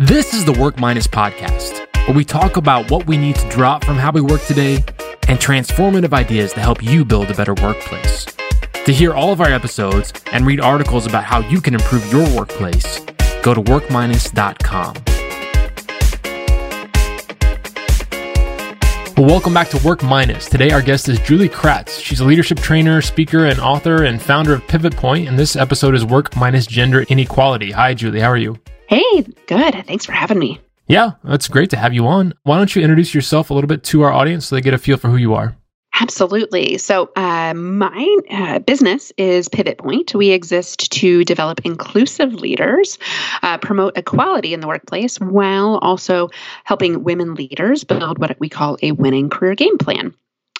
This is the Work Minus podcast, where we talk about what we need to drop from how we work today and transformative ideas to help you build a better workplace. To hear all of our episodes and read articles about how you can improve your workplace, go to workminus.com. Well, welcome back to Work Minus. Today, our guest is Julie Kratz. She's a leadership trainer, speaker, and author and founder of Pivot Point. And this episode is Work Minus Gender Inequality. Hi, Julie. How are you? Hey, good. Thanks for having me. Yeah, that's great to have you on. Why don't you introduce yourself a little bit to our audience so they get a feel for who you are? Absolutely. So, uh, my uh, business is Pivot Point. We exist to develop inclusive leaders, uh, promote equality in the workplace, while also helping women leaders build what we call a winning career game plan.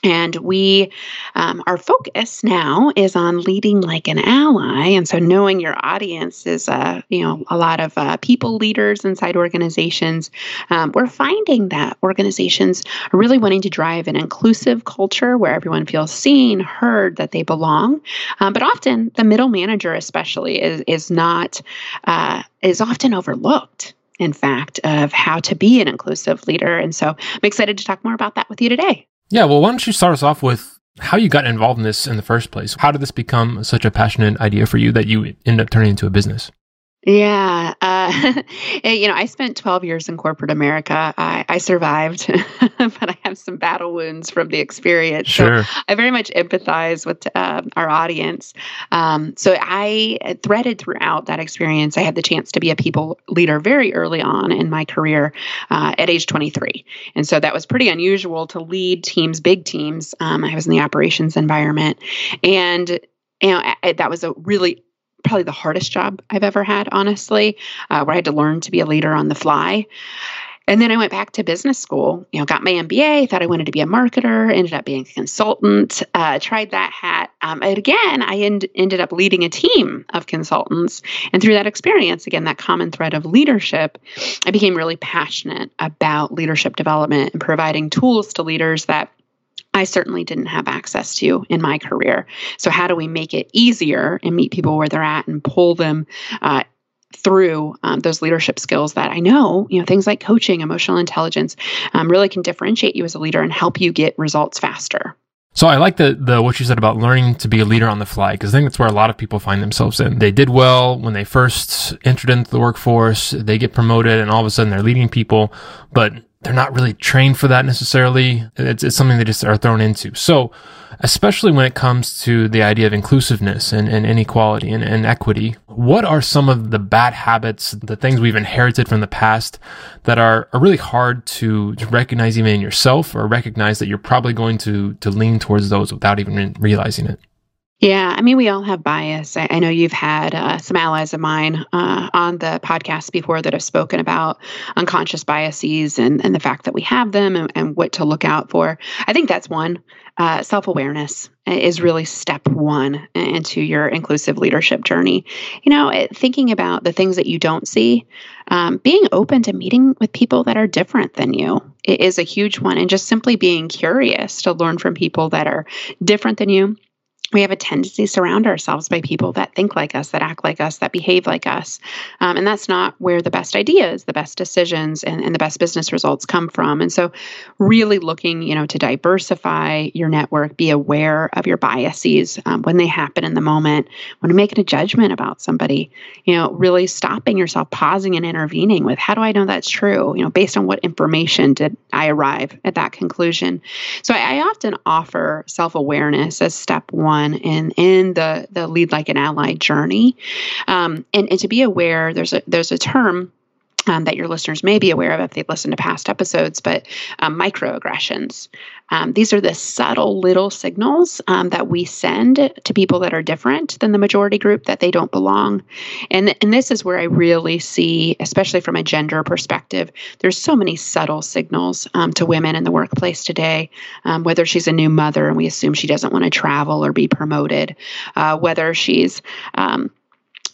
And we, um, our focus now is on leading like an ally. And so knowing your audience is, uh, you know, a lot of uh, people leaders inside organizations. Um, we're finding that organizations are really wanting to drive an inclusive culture where everyone feels seen, heard, that they belong. Um, but often the middle manager, especially, is, is not, uh, is often overlooked in fact, of how to be an inclusive leader. And so I'm excited to talk more about that with you today. Yeah, well, why don't you start us off with how you got involved in this in the first place? How did this become such a passionate idea for you that you end up turning into a business? Yeah. Uh, you know, I spent 12 years in corporate America. I, I survived, but I have some battle wounds from the experience. Sure. So I very much empathize with uh, our audience. Um, so I threaded throughout that experience. I had the chance to be a people leader very early on in my career uh, at age 23. And so that was pretty unusual to lead teams, big teams. Um, I was in the operations environment. And you know, that was a really probably the hardest job I've ever had, honestly, uh, where I had to learn to be a leader on the fly. And then I went back to business school, you know, got my MBA, thought I wanted to be a marketer, ended up being a consultant, uh, tried that hat. Um, and again, I end, ended up leading a team of consultants. And through that experience, again, that common thread of leadership, I became really passionate about leadership development and providing tools to leaders that I certainly didn't have access to in my career. So, how do we make it easier and meet people where they're at and pull them uh, through um, those leadership skills that I know, you know, things like coaching, emotional intelligence, um, really can differentiate you as a leader and help you get results faster. So I like the the what you said about learning to be a leader on the fly because I think that's where a lot of people find themselves in. They did well when they first entered into the workforce, they get promoted, and all of a sudden they're leading people, but they're not really trained for that necessarily. It's, it's, something they just are thrown into. So, especially when it comes to the idea of inclusiveness and, and inequality and, and, equity, what are some of the bad habits, the things we've inherited from the past that are, are really hard to, to recognize even in yourself or recognize that you're probably going to, to lean towards those without even realizing it? Yeah, I mean, we all have bias. I, I know you've had uh, some allies of mine uh, on the podcast before that have spoken about unconscious biases and, and the fact that we have them and, and what to look out for. I think that's one. Uh, Self awareness is really step one into your inclusive leadership journey. You know, thinking about the things that you don't see, um, being open to meeting with people that are different than you is a huge one, and just simply being curious to learn from people that are different than you we have a tendency to surround ourselves by people that think like us, that act like us, that behave like us. Um, and that's not where the best ideas, the best decisions, and, and, the best business results come from. And so, really looking, you know, to diversify your network, be aware of your biases um, when they happen in the moment, when making a judgment about somebody, you know, really stopping yourself, pausing and intervening with, how do I know that's true? You know, based on what information did I arrive at that conclusion? So, I, I often offer self awareness as step one on in in the the lead like an ally journey, um, and and to be aware there's a there's a term um, that your listeners may be aware of if they've listened to past episodes, but um, microaggressions. Um, these are the subtle little signals um, that we send to people that are different than the majority group that they don't belong. And, and this is where I really see, especially from a gender perspective, there's so many subtle signals um, to women in the workplace today, um, whether she's a new mother and we assume she doesn't want to travel or be promoted, uh, whether she's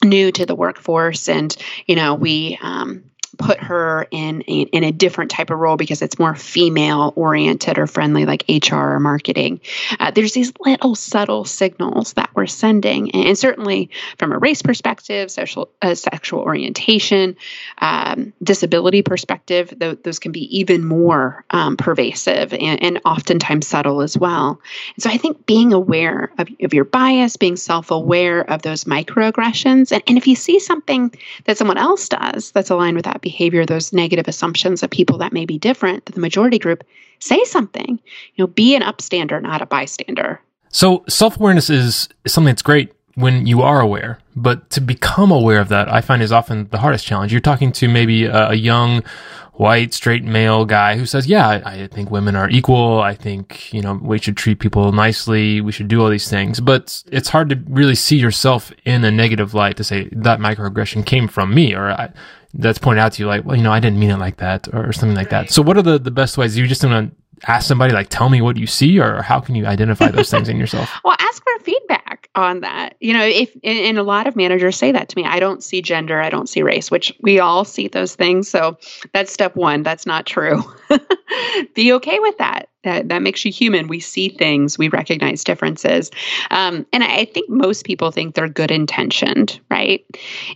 new to the workforce and, you know, we, um, put her in a, in a different type of role because it's more female oriented or friendly like hr or marketing. Uh, there's these little subtle signals that we're sending and, and certainly from a race perspective social uh, sexual orientation um, disability perspective th- those can be even more um, pervasive and, and oftentimes subtle as well. And so i think being aware of, of your bias being self-aware of those microaggressions and, and if you see something that someone else does that's aligned with that behavior, those negative assumptions of people that may be different than the majority group, say something. You know, be an upstander, not a bystander. So self awareness is, something that's great when you are aware, but to become aware of that, I find is often the hardest challenge. You're talking to maybe a, a young white straight male guy who says, "Yeah, I, I, think women are equal. I think you know we should treat people nicely. We should do all these things." But it's hard to really see yourself in a negative light to say that microaggression came from me, or I, that's pointed out to you, like, well, you know, I didn't mean it like that, or something like right. that. So, what are the the best ways? You just want to ask somebody like tell me what you see or how can you identify those things in yourself? Well ask for feedback on that. You know if and, a lot of managers say that to me. I don't see gender i don't see race which we all see those things. So that's step one. That's not true. Be okay with that that, that makes you human. We see things, we recognize differences. Um, and I, I think most people think they're good intentioned, right?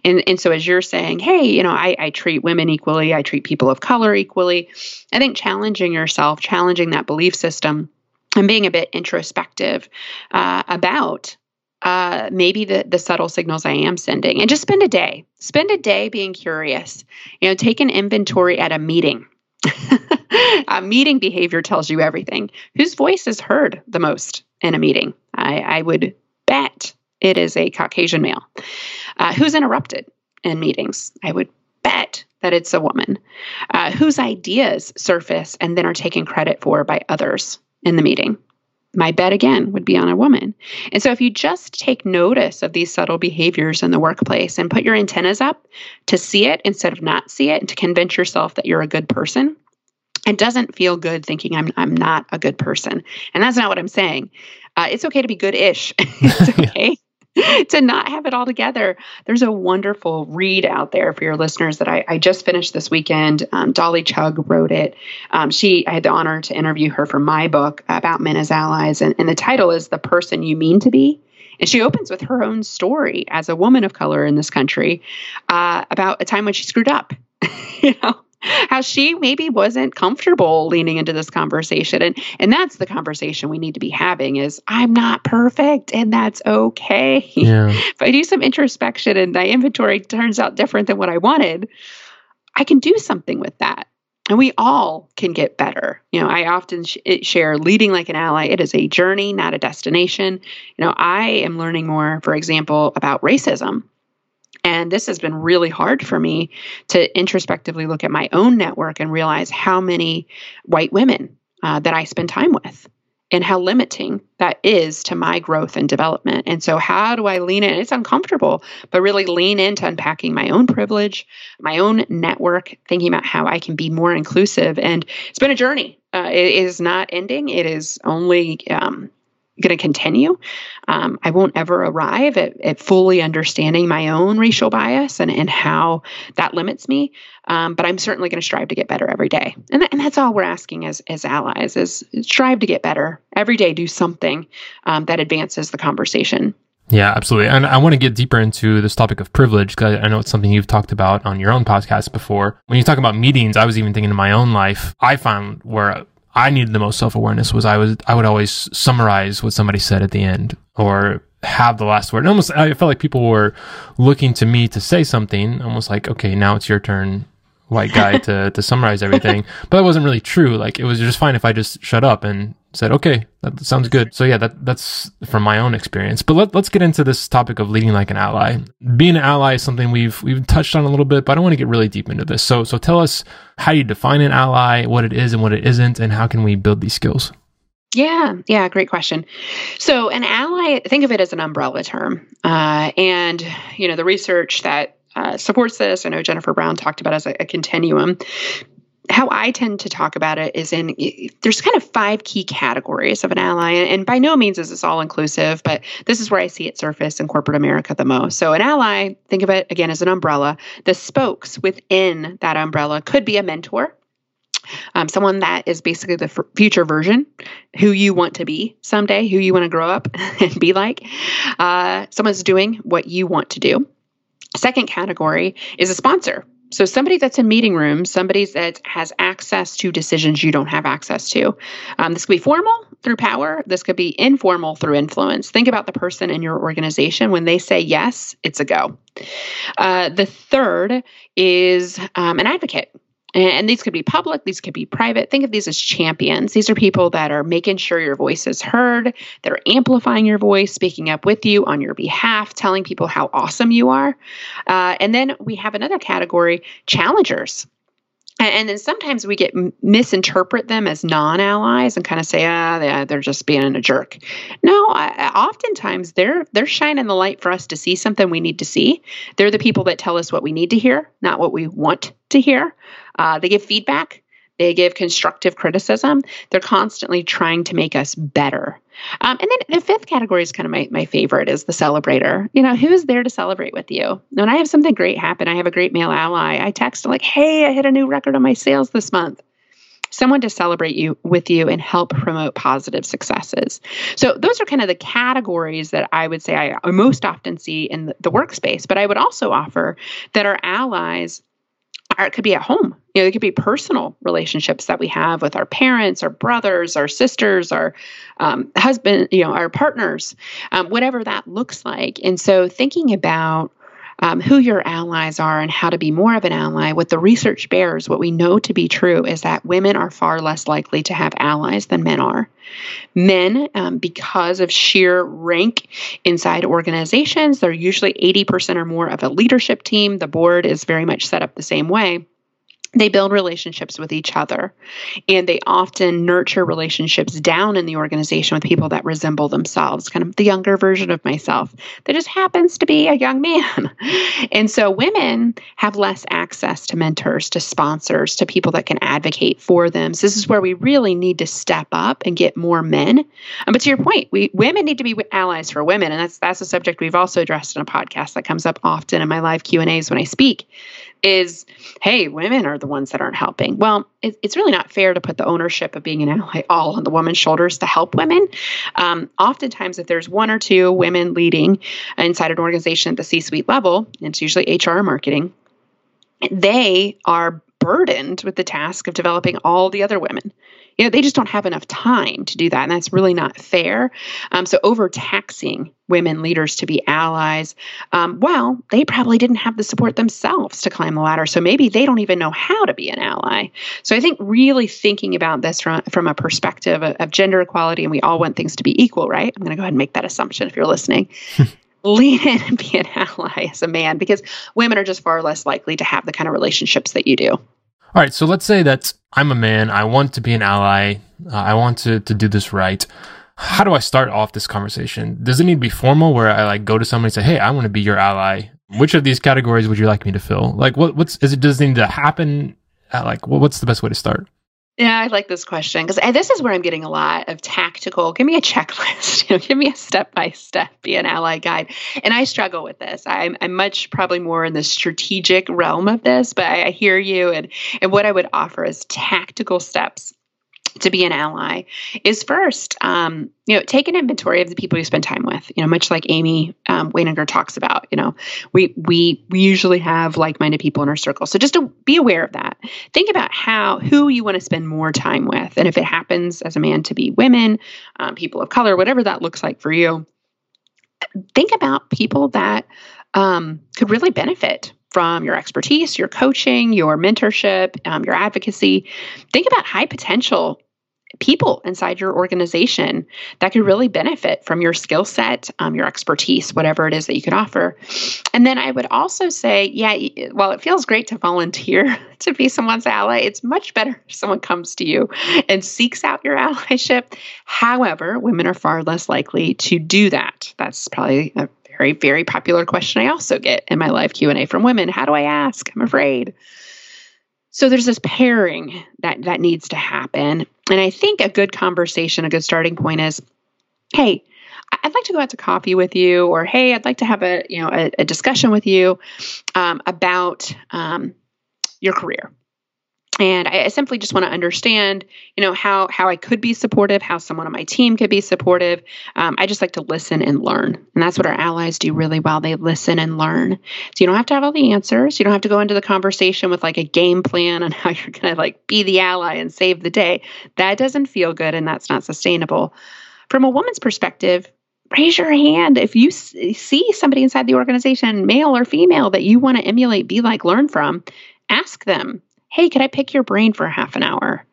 And, and so as you're saying, hey, you know, I, I treat women equally, I treat people of color equally. I think challenging yourself, challenging that belief system, and being a bit introspective uh, about uh, maybe the the subtle signals I am sending, and just spend a day. Spend a day being curious. You know, take an inventory at a meeting. a meeting behavior tells you everything. Whose voice is heard the most in a meeting? I, I would bet it is a Caucasian male. Uh, who's interrupted in meetings? I would bet that it's a woman. Uh, whose ideas surface and then are taken credit for by others in the meeting? My bet again would be on a woman. And so, if you just take notice of these subtle behaviors in the workplace and put your antennas up to see it instead of not see it and to convince yourself that you're a good person, it doesn't feel good thinking I'm I'm not a good person, and that's not what I'm saying. Uh, it's okay to be good-ish. it's okay. to not have it all together. There's a wonderful read out there for your listeners that I, I just finished this weekend. Um, Dolly Chugh wrote it. Um, she, I had the honor to interview her for my book about men as allies, and, and the title is "The Person You Mean to Be." And she opens with her own story as a woman of color in this country uh, about a time when she screwed up. you know, how she maybe wasn't comfortable leaning into this conversation. And and that's the conversation we need to be having is i'm not perfect and that's okay. Yeah. if i do some introspection and my inventory turns out different than what i wanted i can do something with that. And we all can get better. You know i often sh- share leading like an ally. It is a journey not a destination. You know i am learning more for example about racism and this has been really hard for me to introspectively look at my own network and realize how many white women uh, that I spend time with and how limiting that is to my growth and development. And so, how do I lean in? It's uncomfortable, but really lean into unpacking my own privilege, my own network, thinking about how I can be more inclusive. And it's been a journey. Uh, it is not ending. It is only um, going to continue. Um, I won't ever arrive at, at, fully understanding my own racial bias and, and how that limits me. Um, but I'm certainly going to strive to get better every day. And, and that's all we're asking as, as allies is strive to get better every day. Do something um, that advances the conversation. Yeah, absolutely. And I want to get deeper into this topic of privilege because I know it's something you've talked about on your own podcast before. When you talk about meetings, I was even thinking in my own life, I found where I needed the most self awareness was I was I would always summarize what somebody said at the end or have the last word. And almost I felt like people were looking to me to say something, almost like, okay, now it's your turn white guy to, to summarize everything. But that wasn't really true. Like it was just fine if I just shut up and said, okay, that sounds good. So yeah, that, that's from my own experience. But let, let's get into this topic of leading like an ally. Being an ally is something we've, we've touched on a little bit, but I don't want to get really deep into this. So, so tell us how you define an ally, what it is and what it isn't, and how can we build these skills? Yeah, yeah, great question. So, an ally, think of it as an umbrella term. Uh, and, you know, the research that uh, supports this. I know Jennifer Brown talked about as a, a continuum. How I tend to talk about it is in there's kind of five key categories of an ally, and by no means is this all inclusive, but this is where I see it surface in corporate America the most. So, an ally, think of it again as an umbrella. The spokes within that umbrella could be a mentor, um, someone that is basically the f- future version, who you want to be someday, who you want to grow up and be like. Uh, someone's doing what you want to do. Second category is a sponsor. So somebody that's in meeting rooms, somebody that has access to decisions you don't have access to. Um, this could be formal through power. This could be informal through influence. Think about the person in your organization. When they say yes, it's a go. Uh, the third is um, an advocate. And these could be public, these could be private. Think of these as champions. These are people that are making sure your voice is heard, that are amplifying your voice, speaking up with you on your behalf, telling people how awesome you are. Uh, and then we have another category challengers. And then sometimes we get misinterpret them as non-allies and kind of say, ah, yeah, they're just being a jerk. No, oftentimes they're they're shining the light for us to see something we need to see. They're the people that tell us what we need to hear, not what we want to hear. Uh, they give feedback. They give constructive criticism. They're constantly trying to make us better. Um, and then the fifth category is kind of my, my favorite is the celebrator. You know, who's there to celebrate with you? When I have something great happen, I have a great male ally. I text like, hey, I hit a new record on my sales this month. Someone to celebrate you with you and help promote positive successes. So those are kind of the categories that I would say I most often see in the, the workspace. But I would also offer that our allies are, it could be at home. You know, it could be personal relationships that we have with our parents, our brothers, our sisters, our um, husband, you know, our partners, um, whatever that looks like. And so, thinking about um, who your allies are and how to be more of an ally, what the research bears, what we know to be true is that women are far less likely to have allies than men are. Men, um, because of sheer rank inside organizations, they're usually 80% or more of a leadership team. The board is very much set up the same way they build relationships with each other and they often nurture relationships down in the organization with people that resemble themselves kind of the younger version of myself. That just happens to be a young man. And so women have less access to mentors to sponsors to people that can advocate for them. So this is where we really need to step up and get more men. But to your point we women need to be allies for women. And that's that's a subject we've also addressed in a podcast that comes up often in my live q and a's when i speak is hey, women are the ones that aren't helping. Well, it, it's really not fair to put the ownership of being an ally all on the woman's shoulders to help women. Um, oftentimes, if there's one or two women leading inside an organization at the C suite level, it's usually HR marketing, they are burdened with the task of developing all the other women you know they just don't have enough time to do that and that's really not fair. Um, so overtaxing women leaders to be allies um, well they probably didn't have the support themselves to climb the ladder so maybe they don't even know how to be an ally. So i think really thinking about this from, from a perspective of, of gender equality and we all want things to be equal right? I'm going to go ahead and make that assumption if you're listening. Lean in and be an ally as a man because women are just far less likely to have the kind of relationships that you do all right, so let's say that I'm a man. I want to be an ally. Uh, I want to to do this right. How do I start off this conversation? Does it need to be formal, where I like go to somebody and say, "Hey, I want to be your ally"? Which of these categories would you like me to fill? Like, what what's is it? Does it need to happen? At, like, what's the best way to start? Yeah, I like this question because this is where I'm getting a lot of tactical. Give me a checklist. You know, give me a step by step, be an ally guide. And I struggle with this. I'm, I'm much probably more in the strategic realm of this, but I, I hear you. And and what I would offer is tactical steps to be an ally is first, um, you know, take an inventory of the people you spend time with. You know, much like Amy um, Waninger talks about. You know, we we we usually have like-minded people in our circle, so just to be aware of that. Think about how who you want to spend more time with, and if it happens as a man to be women, um, people of color, whatever that looks like for you. Think about people that um, could really benefit from your expertise, your coaching, your mentorship, um, your advocacy. Think about high potential people inside your organization that could really benefit from your skill set, um, your expertise, whatever it is that you can offer. And then I would also say, yeah, while it feels great to volunteer to be someone's ally, it's much better if someone comes to you and seeks out your allyship. However, women are far less likely to do that. That's probably a very, very popular question I also get in my live Q&A from women. How do I ask? I'm afraid. So there's this pairing that that needs to happen and i think a good conversation a good starting point is hey I'd like to go out to coffee with you, or hey, I'd like to have a you know a, a discussion with you um, about um, your career. And I, simply just want to understand, you know, how how I could be supportive, how someone on my team could be supportive. Um, I just like to listen and learn, and that's what our allies do really well. They listen and learn. So you don't have to have all the answers. You don't have to go into the conversation with like a game plan on how you're going to like be the ally and save the day. That doesn't feel good, and that's not sustainable. From a woman's perspective, raise your hand if you see somebody inside the organization, male or female, that you want to emulate, be like, learn from. Ask them, hey, could I pick your brain for half an hour?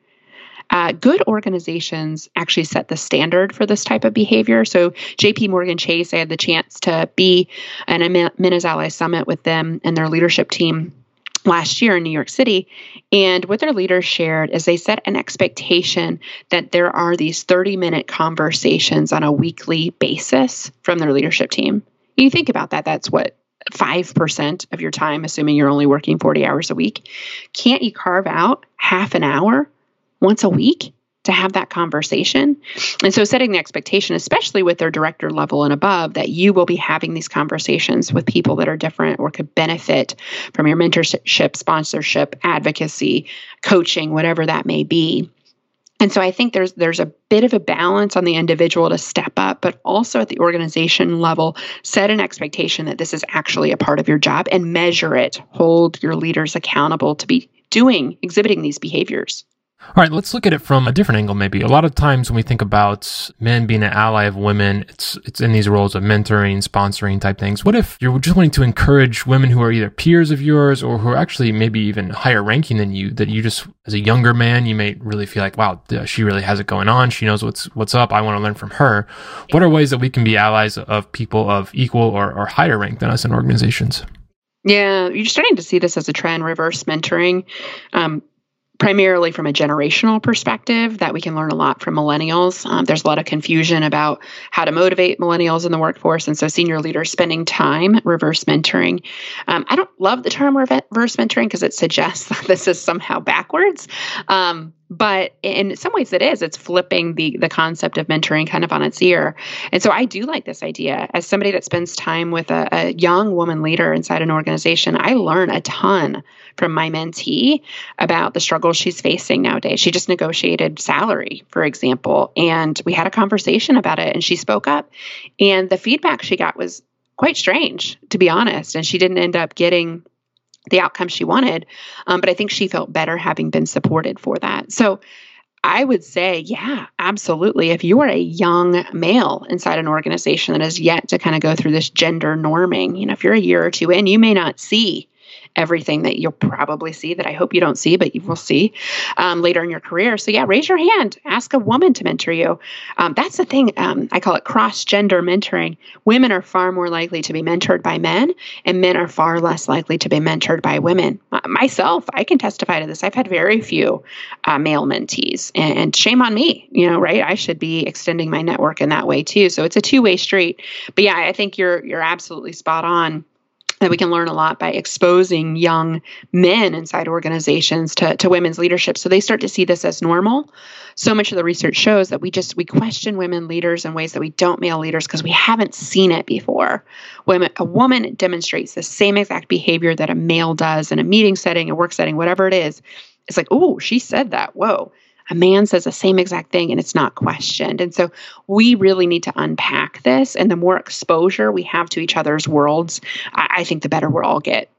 Uh, good organizations actually set the standard for this type of behavior. So, JP Morgan Chase, I had the chance to be in a Men's Ally Summit with them and their leadership team last year in New York City. And what their leaders shared is they set an expectation that there are these 30 minute conversations on a weekly basis from their leadership team. You think about that, that's what 5% of your time, assuming you're only working 40 hours a week. Can't you carve out half an hour once a week to have that conversation. And so, setting the expectation, especially with their director level and above, that you will be having these conversations with people that are different or could benefit from your mentorship, sponsorship, advocacy, coaching, whatever that may be. And so I think there's there's a bit of a balance on the individual to step up, but also at the organization level, set an expectation that this is actually a part of your job and measure it. Hold your leaders accountable to be doing, exhibiting these behaviors. All right, let's look at it from a different angle maybe. A lot of times when we think about men being an ally of women, it's it's in these roles of mentoring, sponsoring type things. What if you're just wanting to encourage women who are either peers of yours or who are actually maybe even higher ranking than you that you just as a younger man, you may really feel like, wow, she really has it going on. She knows what's what's up. I want to learn from her. What are ways that we can be allies of people of equal or, or higher rank than us in organizations? Yeah, you're starting to see this as a trend, reverse mentoring. Um, primarily from a generational perspective that we can learn a lot from millennials. Um, there's a lot of confusion about how to motivate millennials in the workforce. And so senior leaders spending time reverse mentoring. Um, I don't love the term reverse mentoring because it suggests that this is somehow backwards. Um, but in some ways it is. It's flipping the the concept of mentoring kind of on its ear. And so i do like this idea. As somebody that spends time with a, a young woman leader inside an organization i learn a ton from my mentee about the struggles she's facing nowadays. She just negotiated salary for example and we had a conversation about it and she spoke up. And the feedback she got was quite strange to be honest. And she didn't end up getting the outcome she wanted. Um, but I think she felt better having been supported for that. So I would say, yeah, absolutely. If you are a young male inside an organization that has yet to kind of go through this gender norming, you know, if you're a year or two in, you may not see everything that you'll probably see that I hope you don't see, but you will see um, later in your career. So, yeah, raise your hand. Ask a woman to mentor you. Um, that's the thing. Um, I call it cross gender mentoring. Women are far more likely to be mentored by men, and men are far less likely to be mentored by women. Myself, I can testify to this. I've had very few uh, male mentees, and, and shame on me, you know, right? I should be extending my network in that way too. So, it's a two way street. But yeah, I think you're you're absolutely spot on that we can learn a lot by exposing young men inside organizations to, to women's leadership. So they start to see this as normal. So much of the research shows that we just we question women leaders in ways that we don't male leaders because we haven't seen it before. When a woman demonstrates the same exact behavior that a male does in a meeting setting a work setting whatever it is. It's like oh she said that. Whoa a man says the same exact thing and it's not questioned. And so we really need to unpack this. And the more exposure we have to each other's worlds, I, I think the better we'll all get.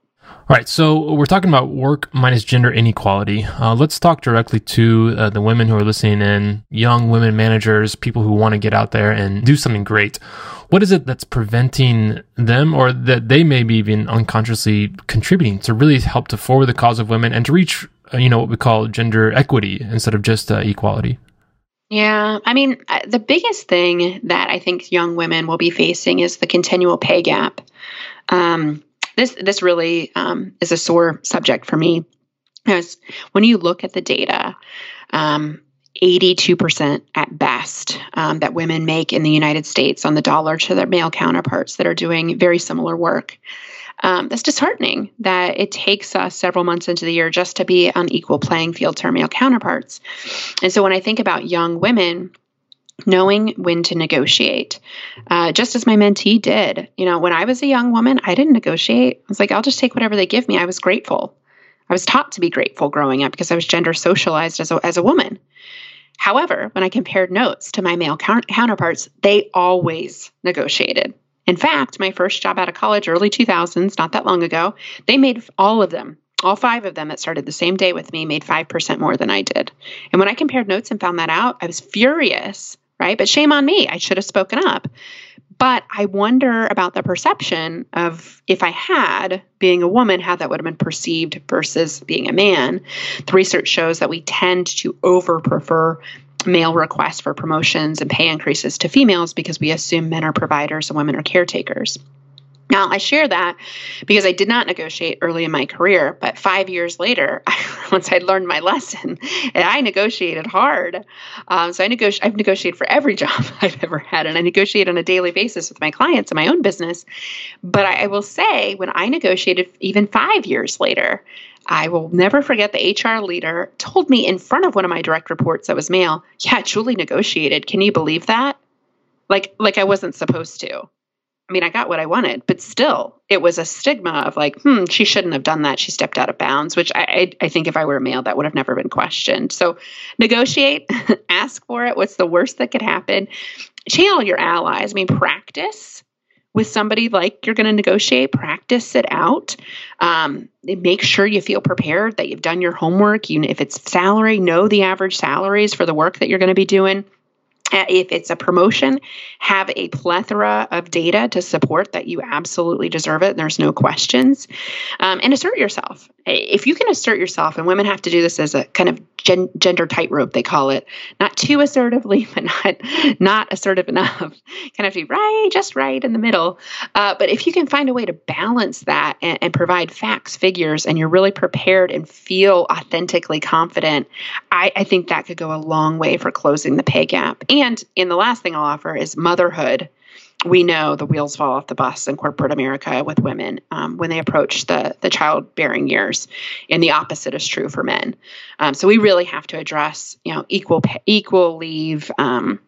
All right, so we're talking about work minus gender inequality. Uh, let's talk directly to uh, the women who are listening in, young women managers, people who want to get out there and do something great. What is it that's preventing them or that they may be even unconsciously contributing to really help to forward the cause of women and to reach uh, you know what we call gender equity instead of just uh, equality? Yeah. I mean uh, the biggest thing that i think young women will be facing is the continual pay gap. Um, this this really um, is a sore subject for me because when you look at the data um, 82% at best um, that women make in the United States on the dollar to their male counterparts that are doing very similar work. um, that's disheartening that it takes us several months into the year just to be on equal playing field to our male counterparts. And so when I think about young women, knowing when to negotiate, uh, just as my mentee did. You know, when I was a young woman, I didn't negotiate. I was like, I'll just take whatever they give me. I was grateful. I was taught to be grateful growing up because I was gender socialized as a, as a woman. However, when I compared notes to my male counterparts, they always negotiated. In fact, my first job out of college, early 2000s, not that long ago, they made all of them, all five of them that started the same day with me, made 5% more than I did. And when I compared notes and found that out, I was furious, right? But shame on me. I should have spoken up. But I wonder about the perception of if I had, being a woman, how that would have been perceived versus being a man. The research shows that we tend to over prefer male requests for promotions and pay increases to females because we assume men are providers and women are caretakers. Now, I share that because I did not negotiate early in my career, but five years later, once I'd learned my lesson, and I negotiated hard. Um, so I negoti- I've negotiated for every job I've ever had, and I negotiate on a daily basis with my clients in my own business. But I, I will say, when I negotiated even five years later, I will never forget the HR leader told me in front of one of my direct reports that was male, "Yeah, Julie negotiated. Can you believe that?" Like, like I wasn't supposed to. I mean, I got what I wanted, but still, it was a stigma of like, hmm, she shouldn't have done that. She stepped out of bounds, which I, I, I think if I were a male, that would have never been questioned. So negotiate, ask for it. What's the worst that could happen? Channel your allies. I mean, practice with somebody like you're going to negotiate, practice it out. Um, make sure you feel prepared that you've done your homework. You, if it's salary, know the average salaries for the work that you're going to be doing if it's a promotion, have a plethora of data to support that you absolutely deserve it. And There's no questions. Um, and assert yourself. If you can assert yourself, and women have to do this as a kind of gen- gender tightrope, they call it, not too assertively, but not not assertive enough. kind of be right, just right in the middle. Uh, but if you can find a way to balance that and, and provide facts, figures, and you're really prepared and feel authentically confident, I, I think that could go a long way for closing the pay gap. And in the last thing I'll offer is motherhood. We know the wheels fall off the bus in corporate America with women um, when they approach the the childbearing years, and the opposite is true for men. Um, so we really have to address, you know, equal equal leave, um,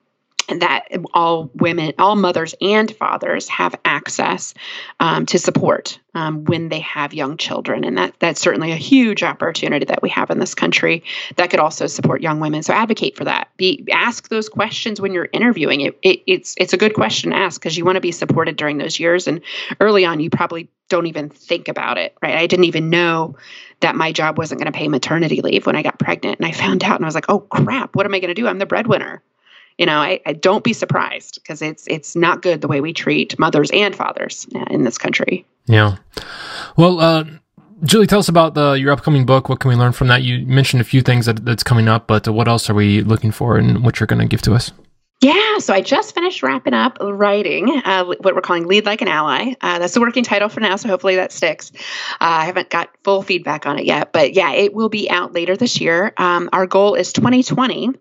that all women, all mothers and fathers have access um, to support um, when they have young children, and that that's certainly a huge opportunity that we have in this country that could also support young women. So advocate for that. Be ask those questions when you're interviewing. It, it it's it's a good question to ask because you want to be supported during those years, and early on you probably don't even think about it. Right? I didn't even know that my job wasn't going to pay maternity leave when I got pregnant, and I found out, and I was like, oh crap, what am I going to do? I'm the breadwinner you know, I, I don't be surprised because it's it's not good the way we treat mothers and fathers in this country. Yeah. Well, uh, Julie, tell us about the, your upcoming book. What can we learn from that? You mentioned a few things that, that's coming up, but what else are we looking for and what you're going to give to us? Yeah, so I just finished wrapping up writing uh, what we're calling Lead Like an Ally. Uh, that's the working title for now, so hopefully that sticks. Uh, I haven't got full feedback on it yet, but yeah, it will be out later this year. Um, our goal is 2020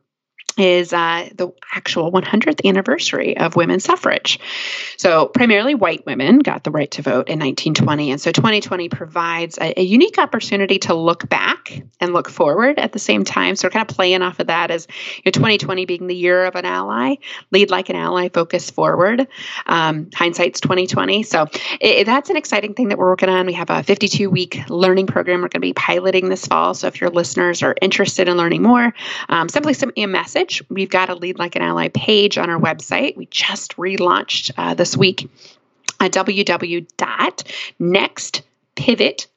is uh, the actual 100th anniversary of women's suffrage. So, primarily white women got the right to vote in 1920. And so, 2020 provides a, a, unique opportunity to look back and look forward at the same time. So, we're kind of playing off of that as you know, 2020 being the year of an ally, lead like an ally, focus forward. Um, hindsight's 2020. So, it, that's an exciting thing that we're working on. We have a 52 week learning program we're going to be piloting this fall. So, if your listeners are interested in learning more, um, simply send me a message message. We've got a Lead Like an Ally page on our website. We just relaunched uh, this week at www.nextpivot.point.com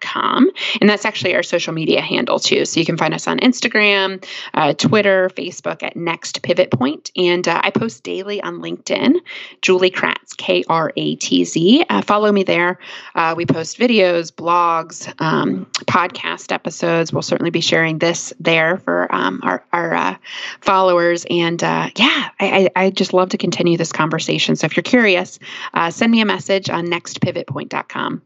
com. And that's actually our social media handle too. So you can find us on Instagram, uh, Twitter, Facebook at Next Pivot Point. And uh, I post daily on LinkedIn, Julie Kratz, K R A T Z. Uh, follow me there. Uh, we post videos, blogs, um, podcast episodes. We'll certainly be sharing this there for um, our, our uh, followers. And uh, yeah, I, I, just love to continue this conversation. So if you're curious, send me a message on nextpivotpoint.com.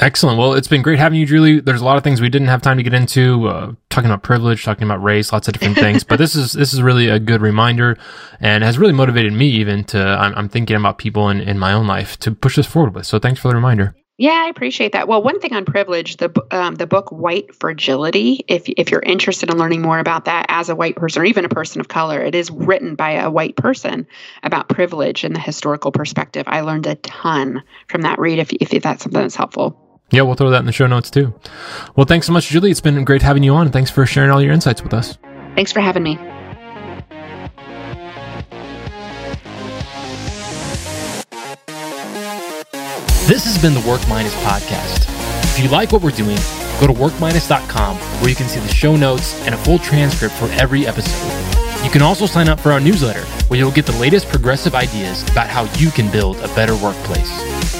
Excellent. Well, it's been great having you, Julie. There's a lot of things we didn't have time to get into, uh, talking about privilege, talking about race, lots of different things. but this is this is really a good reminder, and has really motivated me even to. I'm, I'm thinking about people in, in my own life to push this forward with. So thanks for the reminder. Yeah, I appreciate that. Well, one thing on privilege, the um, the book White Fragility. If if you're interested in learning more about that as a white person or even a person of color, it is written by a white person about privilege and the historical perspective. I learned a ton from that read. If if that's something that's helpful. Yeah, we'll throw that in the show notes too. Well, thanks so much, Julie. It's been great having you on, and thanks for sharing all your insights with us. Thanks for having me. This has been the Work Minus podcast. If you like what we're doing, go to workminus.com where you can see the show notes and a full transcript for every episode. You can also sign up for our newsletter where you'll get the latest progressive ideas about how you can build a better workplace.